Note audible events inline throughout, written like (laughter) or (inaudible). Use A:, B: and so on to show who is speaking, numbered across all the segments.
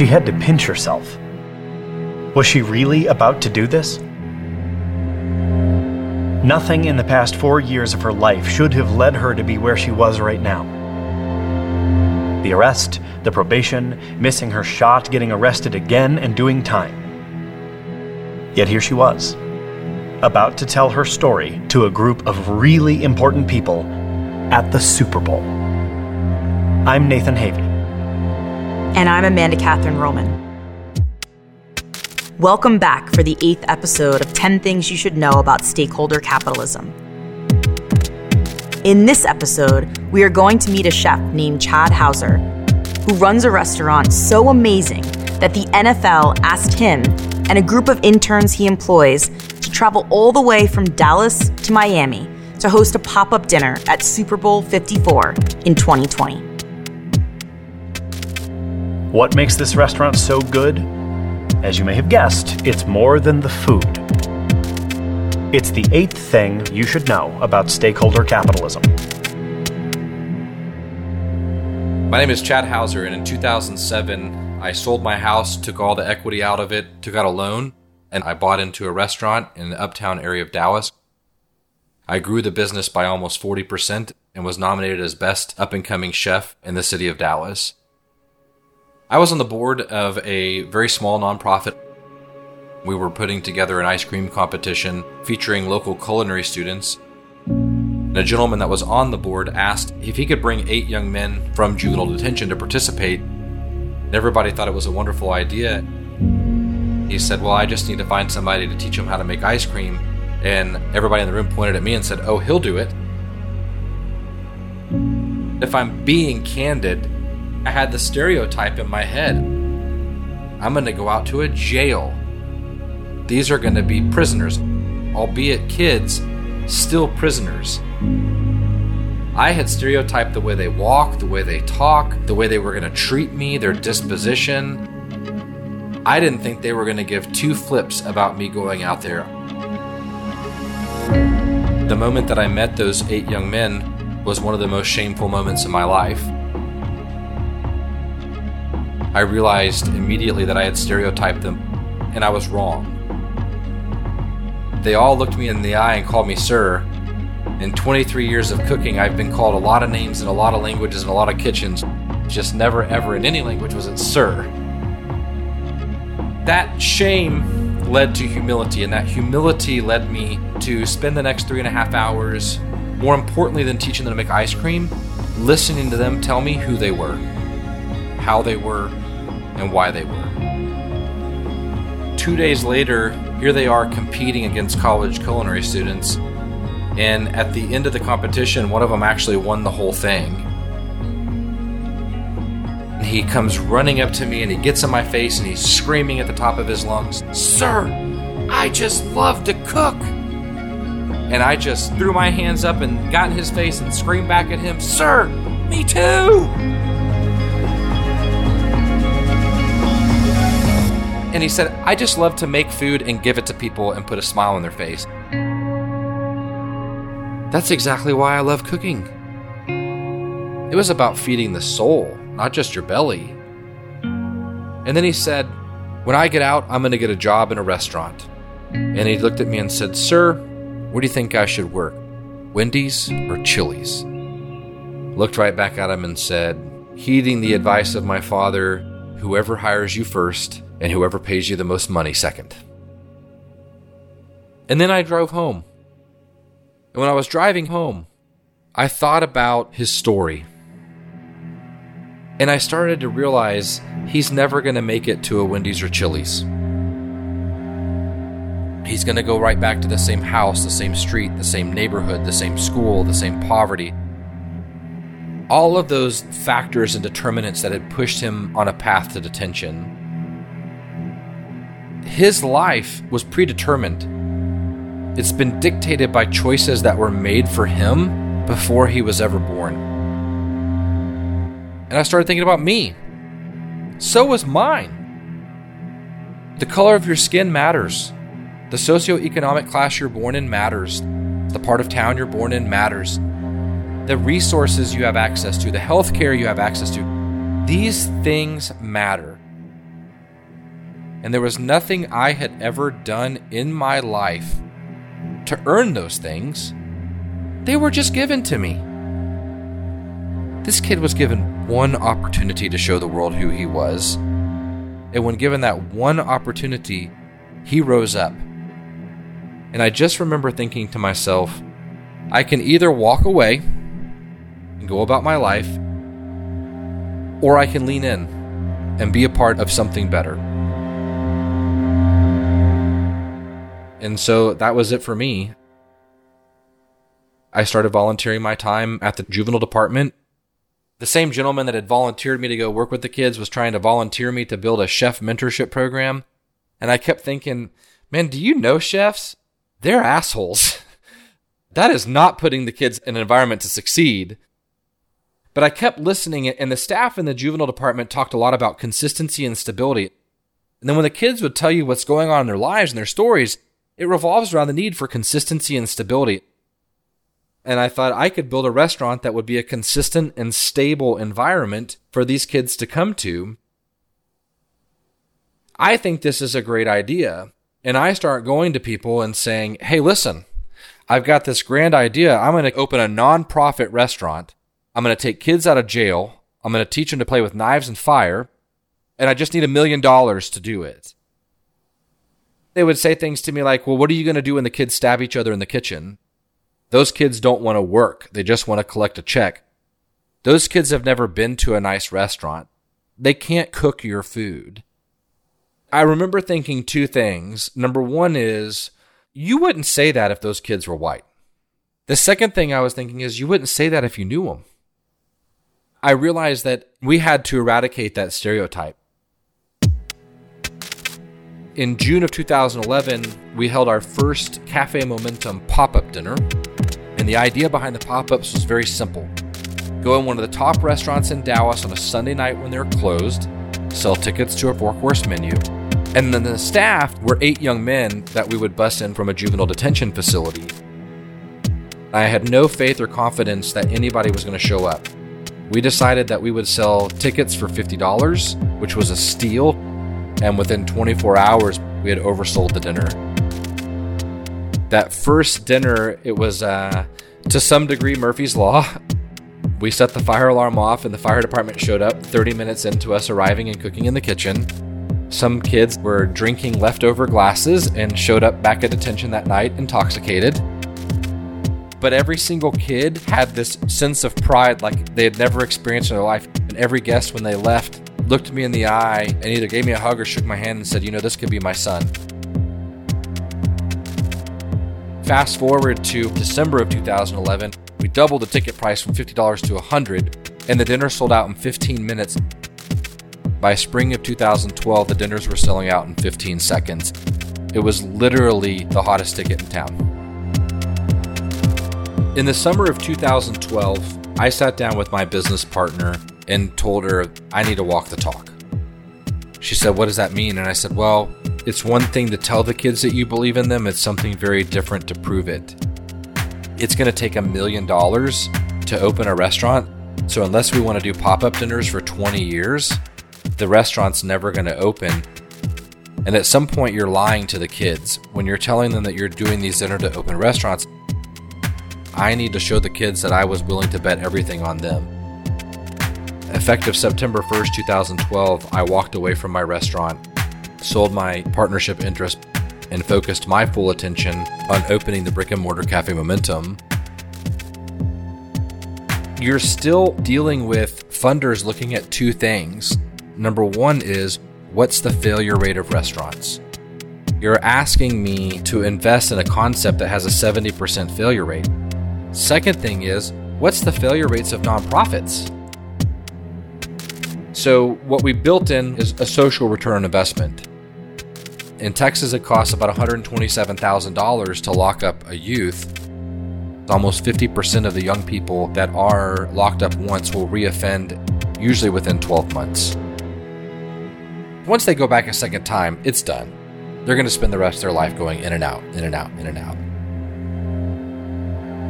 A: She had to pinch herself. Was she really about to do this? Nothing in the past four years of her life should have led her to be where she was right now. The arrest, the probation, missing her shot, getting arrested again, and doing time. Yet here she was, about to tell her story to a group of really important people at the Super Bowl. I'm Nathan Havey.
B: And I'm Amanda Catherine Roman. Welcome back for the eighth episode of 10 Things You Should Know About Stakeholder Capitalism. In this episode, we are going to meet a chef named Chad Houser, who runs a restaurant so amazing that the NFL asked him and a group of interns he employs to travel all the way from Dallas to Miami to host a pop up dinner at Super Bowl 54 in 2020.
A: What makes this restaurant so good? As you may have guessed, it's more than the food. It's the eighth thing you should know about stakeholder capitalism.
C: My name is Chad Houser, and in 2007, I sold my house, took all the equity out of it, took out a loan, and I bought into a restaurant in the uptown area of Dallas. I grew the business by almost 40% and was nominated as best up and coming chef in the city of Dallas. I was on the board of a very small nonprofit. We were putting together an ice cream competition featuring local culinary students. And a gentleman that was on the board asked if he could bring eight young men from juvenile detention to participate. And everybody thought it was a wonderful idea. He said, Well, I just need to find somebody to teach them how to make ice cream. And everybody in the room pointed at me and said, Oh, he'll do it. If I'm being candid, I had the stereotype in my head I'm going to go out to a jail. These are going to be prisoners, albeit kids, still prisoners. I had stereotyped the way they walk, the way they talk, the way they were going to treat me, their disposition. I didn't think they were going to give two flips about me going out there. The moment that I met those eight young men was one of the most shameful moments in my life. I realized immediately that I had stereotyped them, and I was wrong. They all looked me in the eye and called me sir. In 23 years of cooking, I've been called a lot of names in a lot of languages and a lot of kitchens. Just never, ever in any language was it sir. That shame led to humility, and that humility led me to spend the next three and a half hours, more importantly than teaching them to make ice cream, listening to them tell me who they were, how they were, and why they were. Two days later, here they are competing against college culinary students, and at the end of the competition, one of them actually won the whole thing. He comes running up to me and he gets in my face and he's screaming at the top of his lungs, Sir, I just love to cook. And I just threw my hands up and got in his face and screamed back at him, Sir, me too. And he said, I just love to make food and give it to people and put a smile on their face. That's exactly why I love cooking. It was about feeding the soul, not just your belly. And then he said, When I get out, I'm going to get a job in a restaurant. And he looked at me and said, Sir, where do you think I should work? Wendy's or Chili's? Looked right back at him and said, Heeding the advice of my father, whoever hires you first and whoever pays you the most money second. And then I drove home. And when I was driving home, I thought about his story. And I started to realize he's never going to make it to a Wendy's or Chili's. He's going to go right back to the same house, the same street, the same neighborhood, the same school, the same poverty. All of those factors and determinants that had pushed him on a path to detention his life was predetermined. It's been dictated by choices that were made for him before he was ever born. And I started thinking about me. So was mine. The color of your skin matters. The socioeconomic class you're born in matters. The part of town you're born in matters. The resources you have access to, the health care you have access to, these things matter. And there was nothing I had ever done in my life to earn those things. They were just given to me. This kid was given one opportunity to show the world who he was. And when given that one opportunity, he rose up. And I just remember thinking to myself, I can either walk away and go about my life, or I can lean in and be a part of something better. And so that was it for me. I started volunteering my time at the juvenile department. The same gentleman that had volunteered me to go work with the kids was trying to volunteer me to build a chef mentorship program. And I kept thinking, man, do you know chefs? They're assholes. (laughs) that is not putting the kids in an environment to succeed. But I kept listening, and the staff in the juvenile department talked a lot about consistency and stability. And then when the kids would tell you what's going on in their lives and their stories, it revolves around the need for consistency and stability. And I thought I could build a restaurant that would be a consistent and stable environment for these kids to come to. I think this is a great idea. And I start going to people and saying, hey, listen, I've got this grand idea. I'm going to open a nonprofit restaurant. I'm going to take kids out of jail. I'm going to teach them to play with knives and fire. And I just need a million dollars to do it they would say things to me like, Well, what are you going to do when the kids stab each other in the kitchen? Those kids don't want to work. They just want to collect a check. Those kids have never been to a nice restaurant. They can't cook your food. I remember thinking two things. Number one is, you wouldn't say that if those kids were white. The second thing I was thinking is, you wouldn't say that if you knew them. I realized that we had to eradicate that stereotype in June of 2011, we held our first Cafe Momentum pop up dinner. And the idea behind the pop ups was very simple go in one of the top restaurants in Dallas on a Sunday night when they're closed, sell tickets to a four course menu. And then the staff were eight young men that we would bus in from a juvenile detention facility. I had no faith or confidence that anybody was going to show up. We decided that we would sell tickets for $50, which was a steal and within 24 hours, we had oversold the dinner. That first dinner, it was uh, to some degree Murphy's Law. We set the fire alarm off, and the fire department showed up 30 minutes into us arriving and cooking in the kitchen. Some kids were drinking leftover glasses and showed up back at detention that night intoxicated. But every single kid had this sense of pride like they had never experienced in their life. And every guest, when they left, looked me in the eye and either gave me a hug or shook my hand and said, You know, this could be my son. Fast forward to December of 2011, we doubled the ticket price from $50 to 100, and the dinner sold out in 15 minutes. By spring of 2012, the dinners were selling out in 15 seconds. It was literally the hottest ticket in town. In the summer of 2012, I sat down with my business partner and told her, I need to walk the talk. She said, What does that mean? And I said, Well, it's one thing to tell the kids that you believe in them, it's something very different to prove it. It's going to take a million dollars to open a restaurant. So, unless we want to do pop up dinners for 20 years, the restaurant's never going to open. And at some point, you're lying to the kids. When you're telling them that you're doing these dinner to open restaurants, I need to show the kids that I was willing to bet everything on them. Effective September 1st, 2012, I walked away from my restaurant, sold my partnership interest, and focused my full attention on opening the brick and mortar Cafe Momentum. You're still dealing with funders looking at two things. Number one is what's the failure rate of restaurants? You're asking me to invest in a concept that has a 70% failure rate. Second thing is, what's the failure rates of nonprofits? So, what we built in is a social return investment. In Texas, it costs about $127,000 to lock up a youth. Almost 50% of the young people that are locked up once will reoffend, usually within 12 months. Once they go back a second time, it's done. They're going to spend the rest of their life going in and out, in and out, in and out.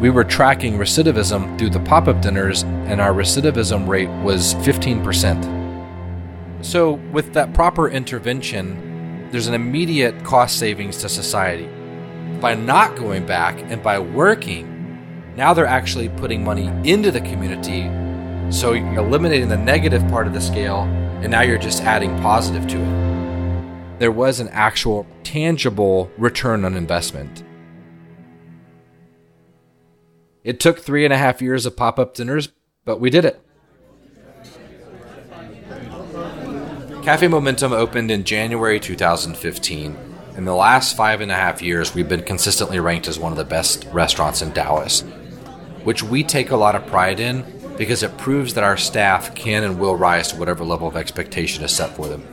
C: We were tracking recidivism through the pop up dinners, and our recidivism rate was 15%. So, with that proper intervention, there's an immediate cost savings to society. By not going back and by working, now they're actually putting money into the community. So you're eliminating the negative part of the scale, and now you're just adding positive to it. There was an actual tangible return on investment. It took three and a half years of pop up dinners, but we did it. Cafe Momentum opened in January 2015. In the last five and a half years, we've been consistently ranked as one of the best restaurants in Dallas, which we take a lot of pride in because it proves that our staff can and will rise to whatever level of expectation is set for them.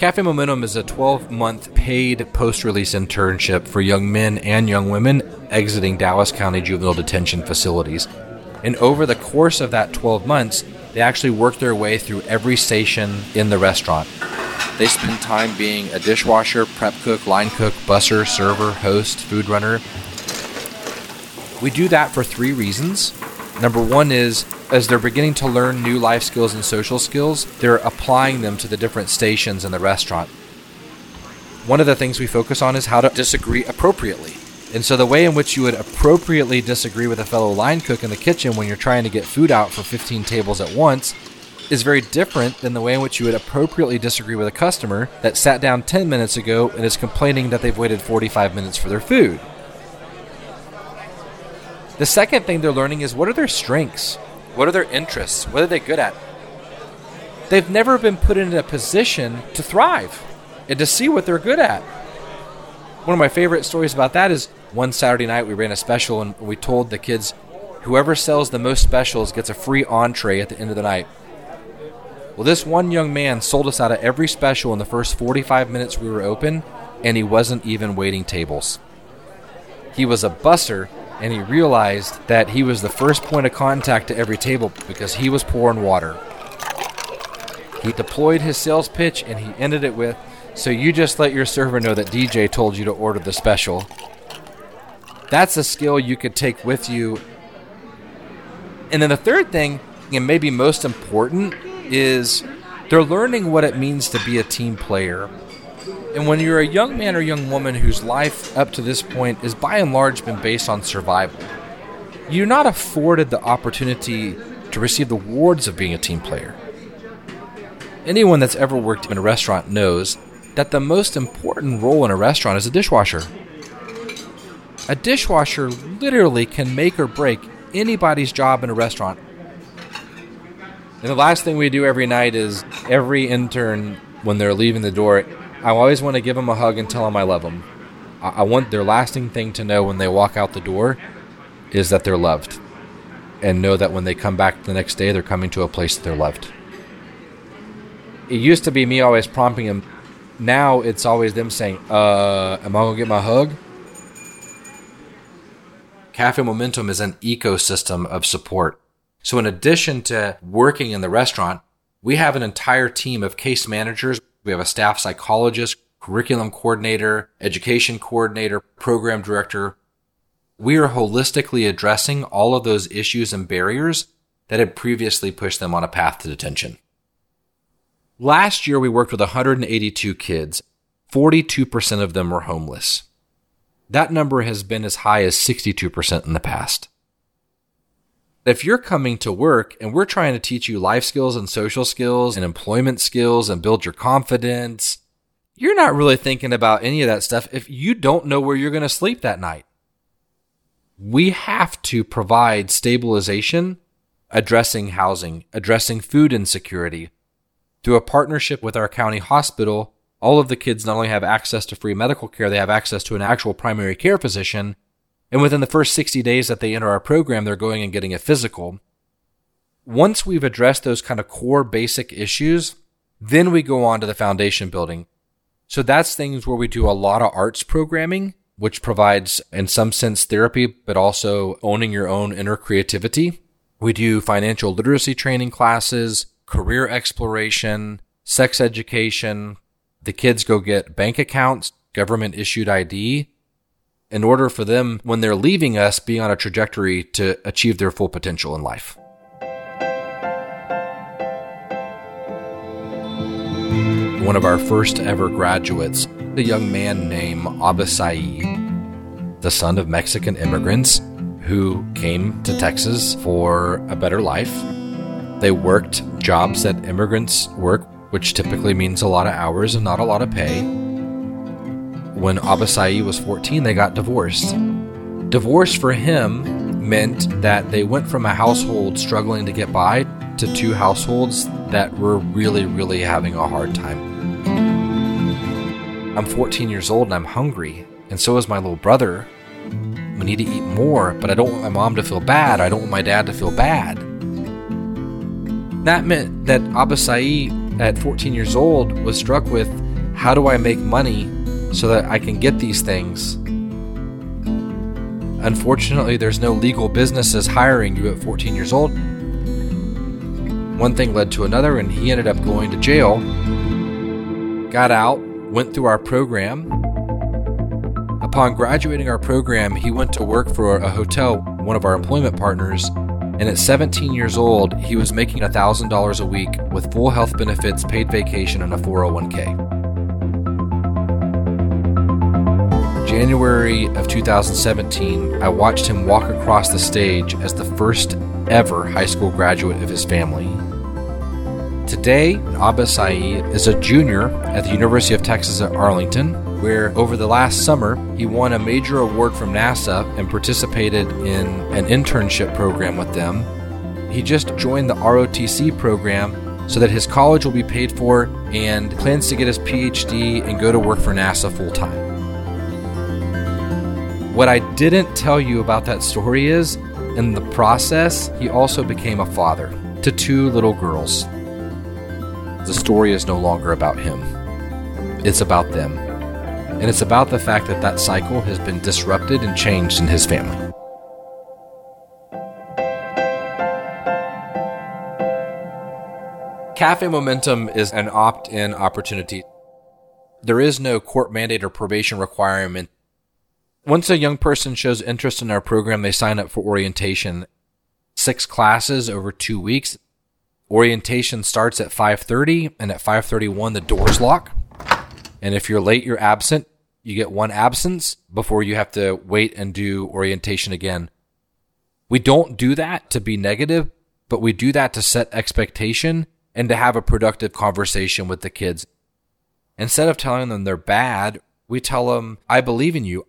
C: Cafe Momentum is a 12 month paid post release internship for young men and young women exiting Dallas County juvenile detention facilities. And over the course of that 12 months, they actually work their way through every station in the restaurant. They spend time being a dishwasher, prep cook, line cook, busser, server, host, food runner. We do that for three reasons. Number one is as they're beginning to learn new life skills and social skills, they're applying them to the different stations in the restaurant. One of the things we focus on is how to disagree appropriately. And so the way in which you would appropriately disagree with a fellow line cook in the kitchen when you're trying to get food out for 15 tables at once is very different than the way in which you would appropriately disagree with a customer that sat down 10 minutes ago and is complaining that they've waited 45 minutes for their food. The second thing they're learning is what are their strengths? What are their interests? What are they good at? They've never been put in a position to thrive and to see what they're good at. One of my favorite stories about that is one Saturday night we ran a special and we told the kids whoever sells the most specials gets a free entree at the end of the night. Well, this one young man sold us out of every special in the first 45 minutes we were open, and he wasn't even waiting tables. He was a busser, and he realized that he was the first point of contact to every table because he was pouring water. He deployed his sales pitch, and he ended it with So you just let your server know that DJ told you to order the special. That's a skill you could take with you. And then the third thing, and maybe most important, is they're learning what it means to be a team player. And when you're a young man or young woman whose life up to this point is by and large been based on survival, you're not afforded the opportunity to receive the rewards of being a team player. Anyone that's ever worked in a restaurant knows that the most important role in a restaurant is a dishwasher. A dishwasher literally can make or break anybody's job in a restaurant. And the last thing we do every night is every intern, when they're leaving the door, I always want to give them a hug and tell them I love them. I, want their lasting thing to know when they walk out the door is that they're loved. And know that when they come back the next day, they're coming to a place that they're loved. It used to be me always prompting them. Now it's always them saying, uh, am I to get my hug? Cafe Momentum is an ecosystem of support. So, in addition to working in the restaurant, we have an entire team of case managers. We have a staff psychologist, curriculum coordinator, education coordinator, program director. We are holistically addressing all of those issues and barriers that had previously pushed them on a path to detention. Last year, we worked with 182 kids. 42% of them were homeless. That number has been as high as 62% in the past. If you're coming to work and we're trying to teach you life skills and social skills and employment skills and build your confidence, you're not really thinking about any of that stuff if you don't know where you're going to sleep that night. We have to provide stabilization, addressing housing, addressing food insecurity. Through a partnership with our county hospital, all of the kids not only have access to free medical care, they have access to an actual primary care physician. And within the first 60 days that they enter our program, they're going and getting a physical. Once we've addressed those kind of core basic issues, then we go on to the foundation building. So that's things where we do a lot of arts programming, which provides, in some sense, therapy, but also owning your own inner creativity. We do financial literacy training classes, career exploration, sex education, the kids go get bank accounts, government issued ID, in order for them, when they're leaving us, be on a trajectory to achieve their full potential in life. one of our first ever graduates, a young man named Abba Saeed, the son of Mexican immigrants who came to Texas for a better life. They worked jobs that immigrants work, which typically means a lot of hours and not a lot of pay. When Abba Saeed was 14, they got divorced. Divorce for him meant that they went from a household struggling to get by to two households that were really, really having a hard time. I'm 14 years old and I'm hungry, and so is my little brother. We need to eat more, but I don't want my mom to feel bad. I don't want my dad to feel bad. That meant that Abba Saeed, at 14 years old, was struck with how do I make money so that I can get these things? Unfortunately, there's no legal businesses hiring you at 14 years old. One thing led to another, and he ended up going to jail. Got out, went through our program. Upon graduating our program, he went to work for a hotel, one of our employment partners, and at 17 years old, he was making $1,000 a week with full health benefits, paid vacation, and a 401k. January of 2017, I watched him walk across the stage as the first ever high school graduate of his family. Today, Abba Saeed is a junior at the University of Texas at Arlington, where over the last summer he won a major award from NASA and participated in an internship program with them. He just joined the ROTC program so that his college will be paid for and plans to get his PhD and go to work for NASA full time. What I didn't tell you about that story is, in the process, he also became a father to two little girls. The story is no longer about him, it's about them. And it's about the fact that that cycle has been disrupted and changed in his family. Cafe Momentum is an opt in opportunity. There is no court mandate or probation requirement once a young person shows interest in our program, they sign up for orientation. Six classes over two weeks. Orientation starts at 5:30 and at 5:31 the doors lock. And if you're late, you're absent. You get one absence before you have to wait and do orientation again. We don't do that to be negative, but we do that to set expectation and to have a productive conversation with the kids. Instead of telling them they're bad, we tell them, I believe in you.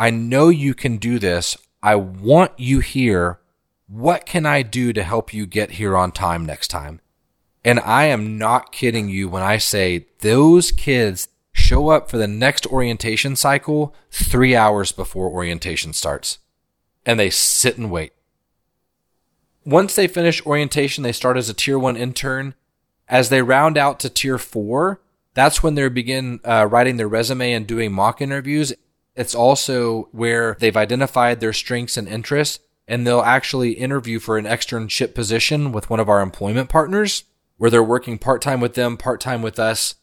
C: I know you can do this. I want you here. What can I do to help you get here on time next time? And I am not kidding you when I say those kids show up for the next orientation cycle three hours before orientation starts. And they sit and wait. Once they finish orientation, they start as a tier one intern. As they round out to tier four, that's when they begin uh, writing their resume and doing mock interviews. It's also where they've identified their strengths and interests and they'll actually interview for an externship position with one of our employment partners where they're working part time with them, part time with us.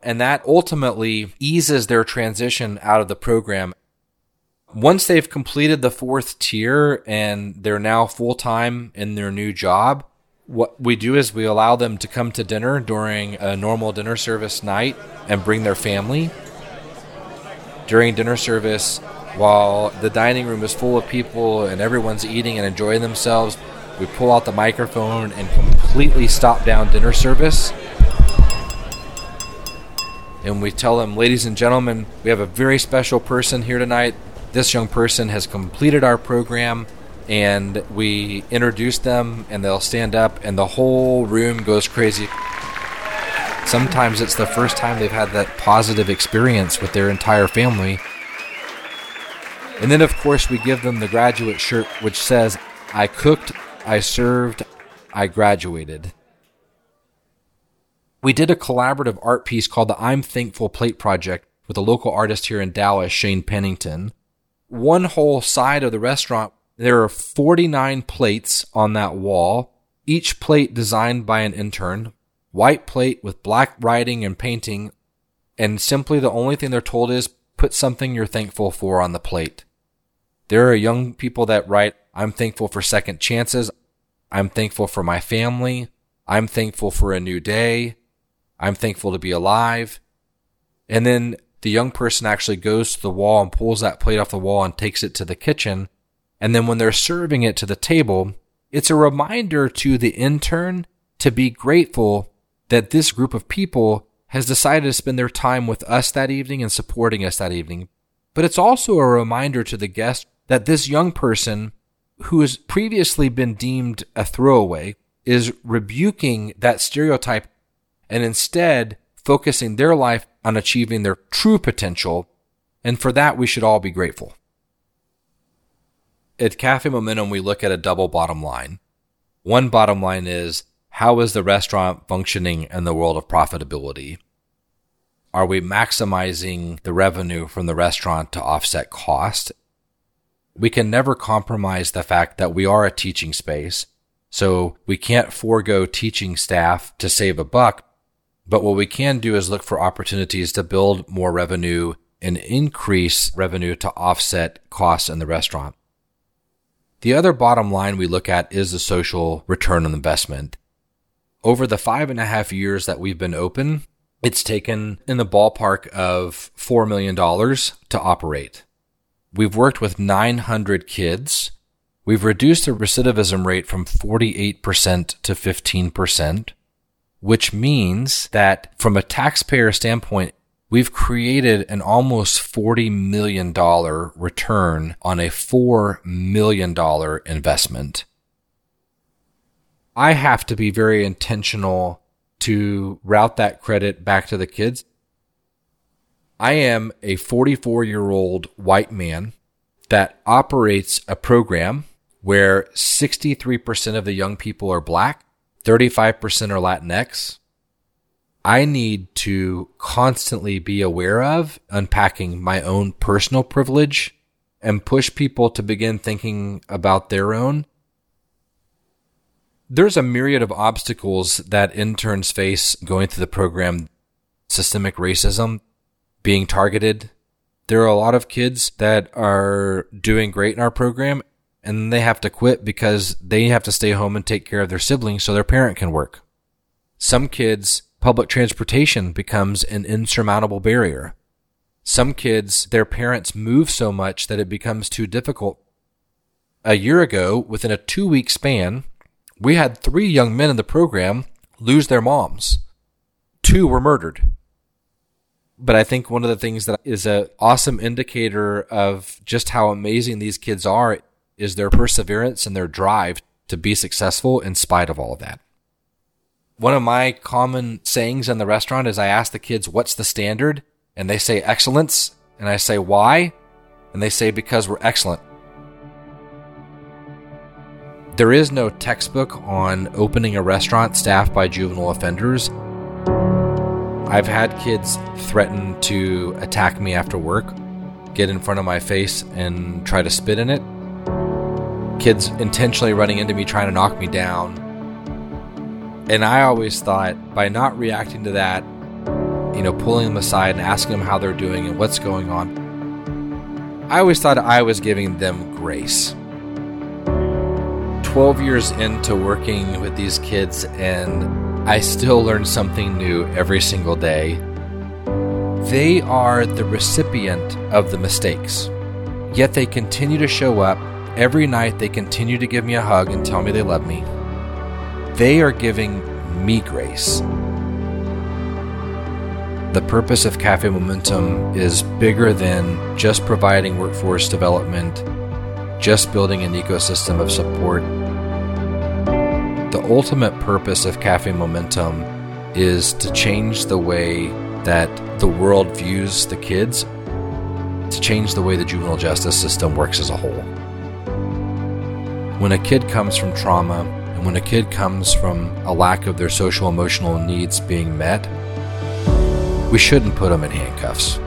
C: And that ultimately eases their transition out of the program. Once they've completed the fourth tier and they're now full time in their new job, what we do is we allow them to come to dinner during a normal dinner service night and bring their family during dinner service while the dining room is full of people and everyone's eating and enjoying themselves. We pull out the microphone and completely stop down dinner service. And we tell them, ladies and gentlemen, we have a very special person here tonight. This young person has completed our program and we introduce them and they'll stand up and the whole room goes crazy. Sometimes it's the first time they've had that positive experience with their entire family. And then, of course, we give them the graduate shirt, which says, I cooked, I served, I graduated. We did a collaborative art piece called the I'm Thankful Plate Project with a local artist here in Dallas, Shane Pennington. One whole side of the restaurant, there are 49 plates on that wall, each plate designed by an intern, white plate with black writing and painting, and simply the only thing they're told is put something you're thankful for on the plate. There are young people that write, I'm thankful for second chances. I'm thankful for my family. I'm thankful for a new day. I'm thankful to be alive. And then the young person actually goes to the wall and pulls that plate off the wall and takes it to the kitchen. And then when they're serving it to the table, it's a reminder to the intern to be grateful that this group of people has decided to spend their time with us that evening and supporting us that evening. But it's also a reminder to the guest that this young person who has previously been deemed a throwaway is rebuking that stereotype and instead focusing their life on achieving their true potential. And for that, we should all be grateful. At Cafe Momentum, we look at a double bottom line. One bottom line is how is the restaurant functioning in the world of profitability? Are we maximizing the revenue from the restaurant to offset cost? We can never compromise the fact that we are a teaching space. So we can't forego teaching staff to save a buck. But what we can do is look for opportunities to build more revenue and increase revenue to offset costs in the restaurant. The other bottom line we look at is the social return on investment over the five and a half years that we've been open, it's taken in the ballpark of $4 million to operate. We've worked with 900 kids. We've reduced the recidivism rate from 48% to 15%, which means that from a taxpayer standpoint, we've created an almost $40 million return on a $4 million investment. I have to be very intentional to route that credit back to the kids. I am a 44 year old white man that operates a program where 63% of the young people are black, 35% are Latinx. I need to constantly be aware of unpacking my own personal privilege and push people to begin thinking about their own there's a myriad of obstacles that interns face going through the program systemic racism, being targeted. There are a lot of kids that are doing great in our program and they have to quit because they have to stay home and take care of their siblings so their parent can work. Some kids, public transportation becomes an insurmountable barrier. Some kids, their parents move so much that it becomes too difficult. A year ago, within a two week span, we had three young men in the program lose their moms. Two were murdered. But I think one of the things that is an awesome indicator of just how amazing these kids are is their perseverance and their drive to be successful in spite of all of that. One of my common sayings in the restaurant is I ask the kids, what's the standard? And they say excellence. And I say, why? And they say, because we're excellent. There is no textbook on opening a restaurant staffed by juvenile offenders. I've had kids threaten to attack me after work, get in front of my face and try to spit in it. Kids intentionally running into me trying to knock me down. And I always thought by not reacting to that, you know, pulling them aside and asking them how they're doing and what's going on, I always thought I was giving them grace. 12 years into working with these kids, and I still learn something new every single day. They are the recipient of the mistakes, yet they continue to show up. Every night, they continue to give me a hug and tell me they love me. They are giving me grace. The purpose of Cafe Momentum is bigger than just providing workforce development, just building an ecosystem of support the ultimate purpose of Cafe Momentum is to change the way that the world views the kids, to change the way the juvenile justice system works as a whole. When a kid comes from trauma, and when a kid comes from a lack of their social emotional needs being met, we shouldn't put them in handcuffs.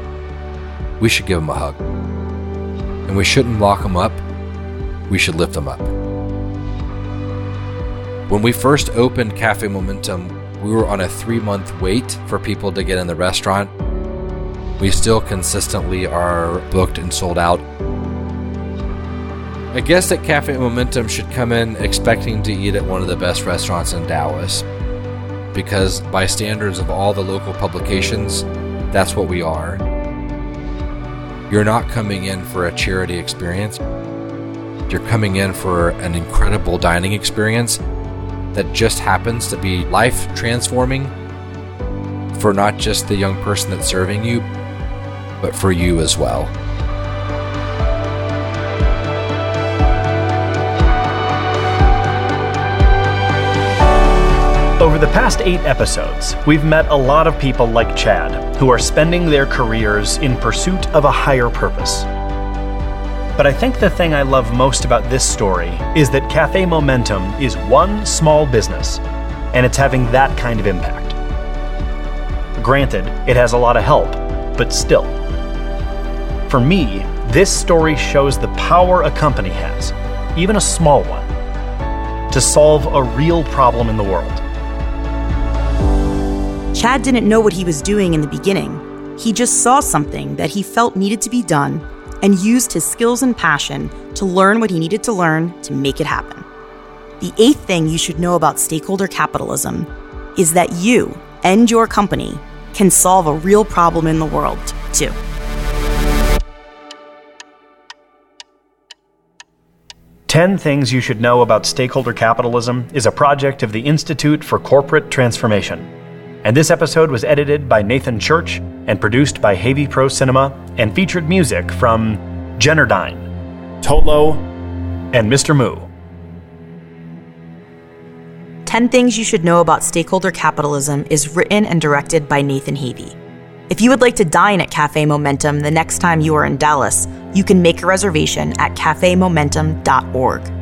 C: We should give them a hug. And we shouldn't lock them up, we should lift them up. When we first opened Cafe Momentum, we were on a three month wait for people to get in the restaurant. We still consistently are booked and sold out. A guest at Cafe Momentum should come in expecting to eat at one of the best restaurants in Dallas. because, by standards of all the local publications, that's what we are. You're not coming in for a charity experience. You're coming in for an incredible dining experience that just happens to be life transforming for not just the young person that's serving you, but for you as well.
A: Over the past eight episodes, we've met a lot of people like Chad who are spending their careers in pursuit of a higher purpose. But I think the thing I love most about this story is that Cafe Momentum is one small business, and it's having that kind of impact. Granted, it has a lot of help, but still. For me, this story shows the power a company has, even a small one, to solve a real problem in the world.
B: Chad didn't know what he was doing in the beginning. He just saw something that he felt needed to be done and used his skills and passion to learn what he needed to learn to make it happen. The eighth thing you should know about stakeholder capitalism is that you and your company can solve a real problem in the world, too.
A: Ten Things You Should Know About Stakeholder Capitalism is a project of the Institute for Corporate Transformation and this episode was edited by Nathan Church and produced by Havey Pro Cinema and featured music from Jennerdyne, Tolo, and Mr. Moo.
B: 10 Things You Should Know About Stakeholder Capitalism is written and directed by Nathan Havey. If you would like to dine at Cafe Momentum the next time you are in Dallas, you can make a reservation at cafemomentum.org.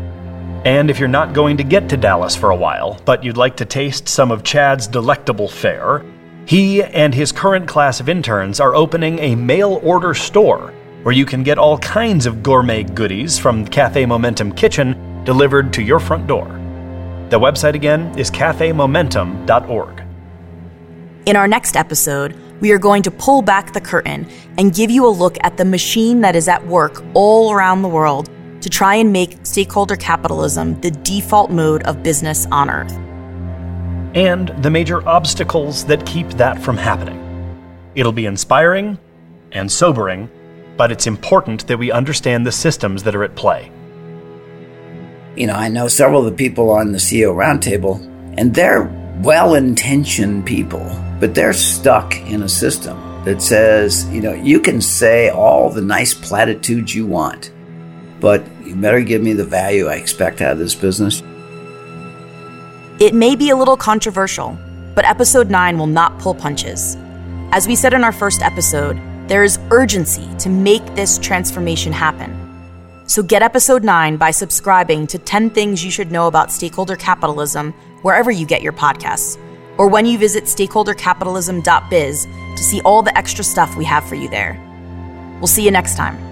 A: And if you're not going to get to Dallas for a while, but you'd like to taste some of Chad's delectable fare, he and his current class of interns are opening a mail order store where you can get all kinds of gourmet goodies from Cafe Momentum Kitchen delivered to your front door. The website again is cafemomentum.org.
B: In our next episode, we are going to pull back the curtain and give you a look at the machine that is at work all around the world to try and make stakeholder capitalism the default mode of business on Earth.
A: And the major obstacles that keep that from happening. It'll be inspiring and sobering, but it's important that we understand the systems that are at play.
D: You know, I know several of the people on the CEO Roundtable, and they're well intentioned people, but they're stuck in a system that says, you know, you can say all the nice platitudes you want but you better give me the value I expect out of this business.
B: It may be a little controversial, but episode 9 will not pull punches. As we said in our first episode, there is urgency to make this transformation happen. So get episode 9 by subscribing to 10 Things You Should Know About Stakeholder Capitalism wherever you get your podcasts, or when you visit stakeholdercapitalism.biz to see all the extra stuff we have for you there. We'll see you next time.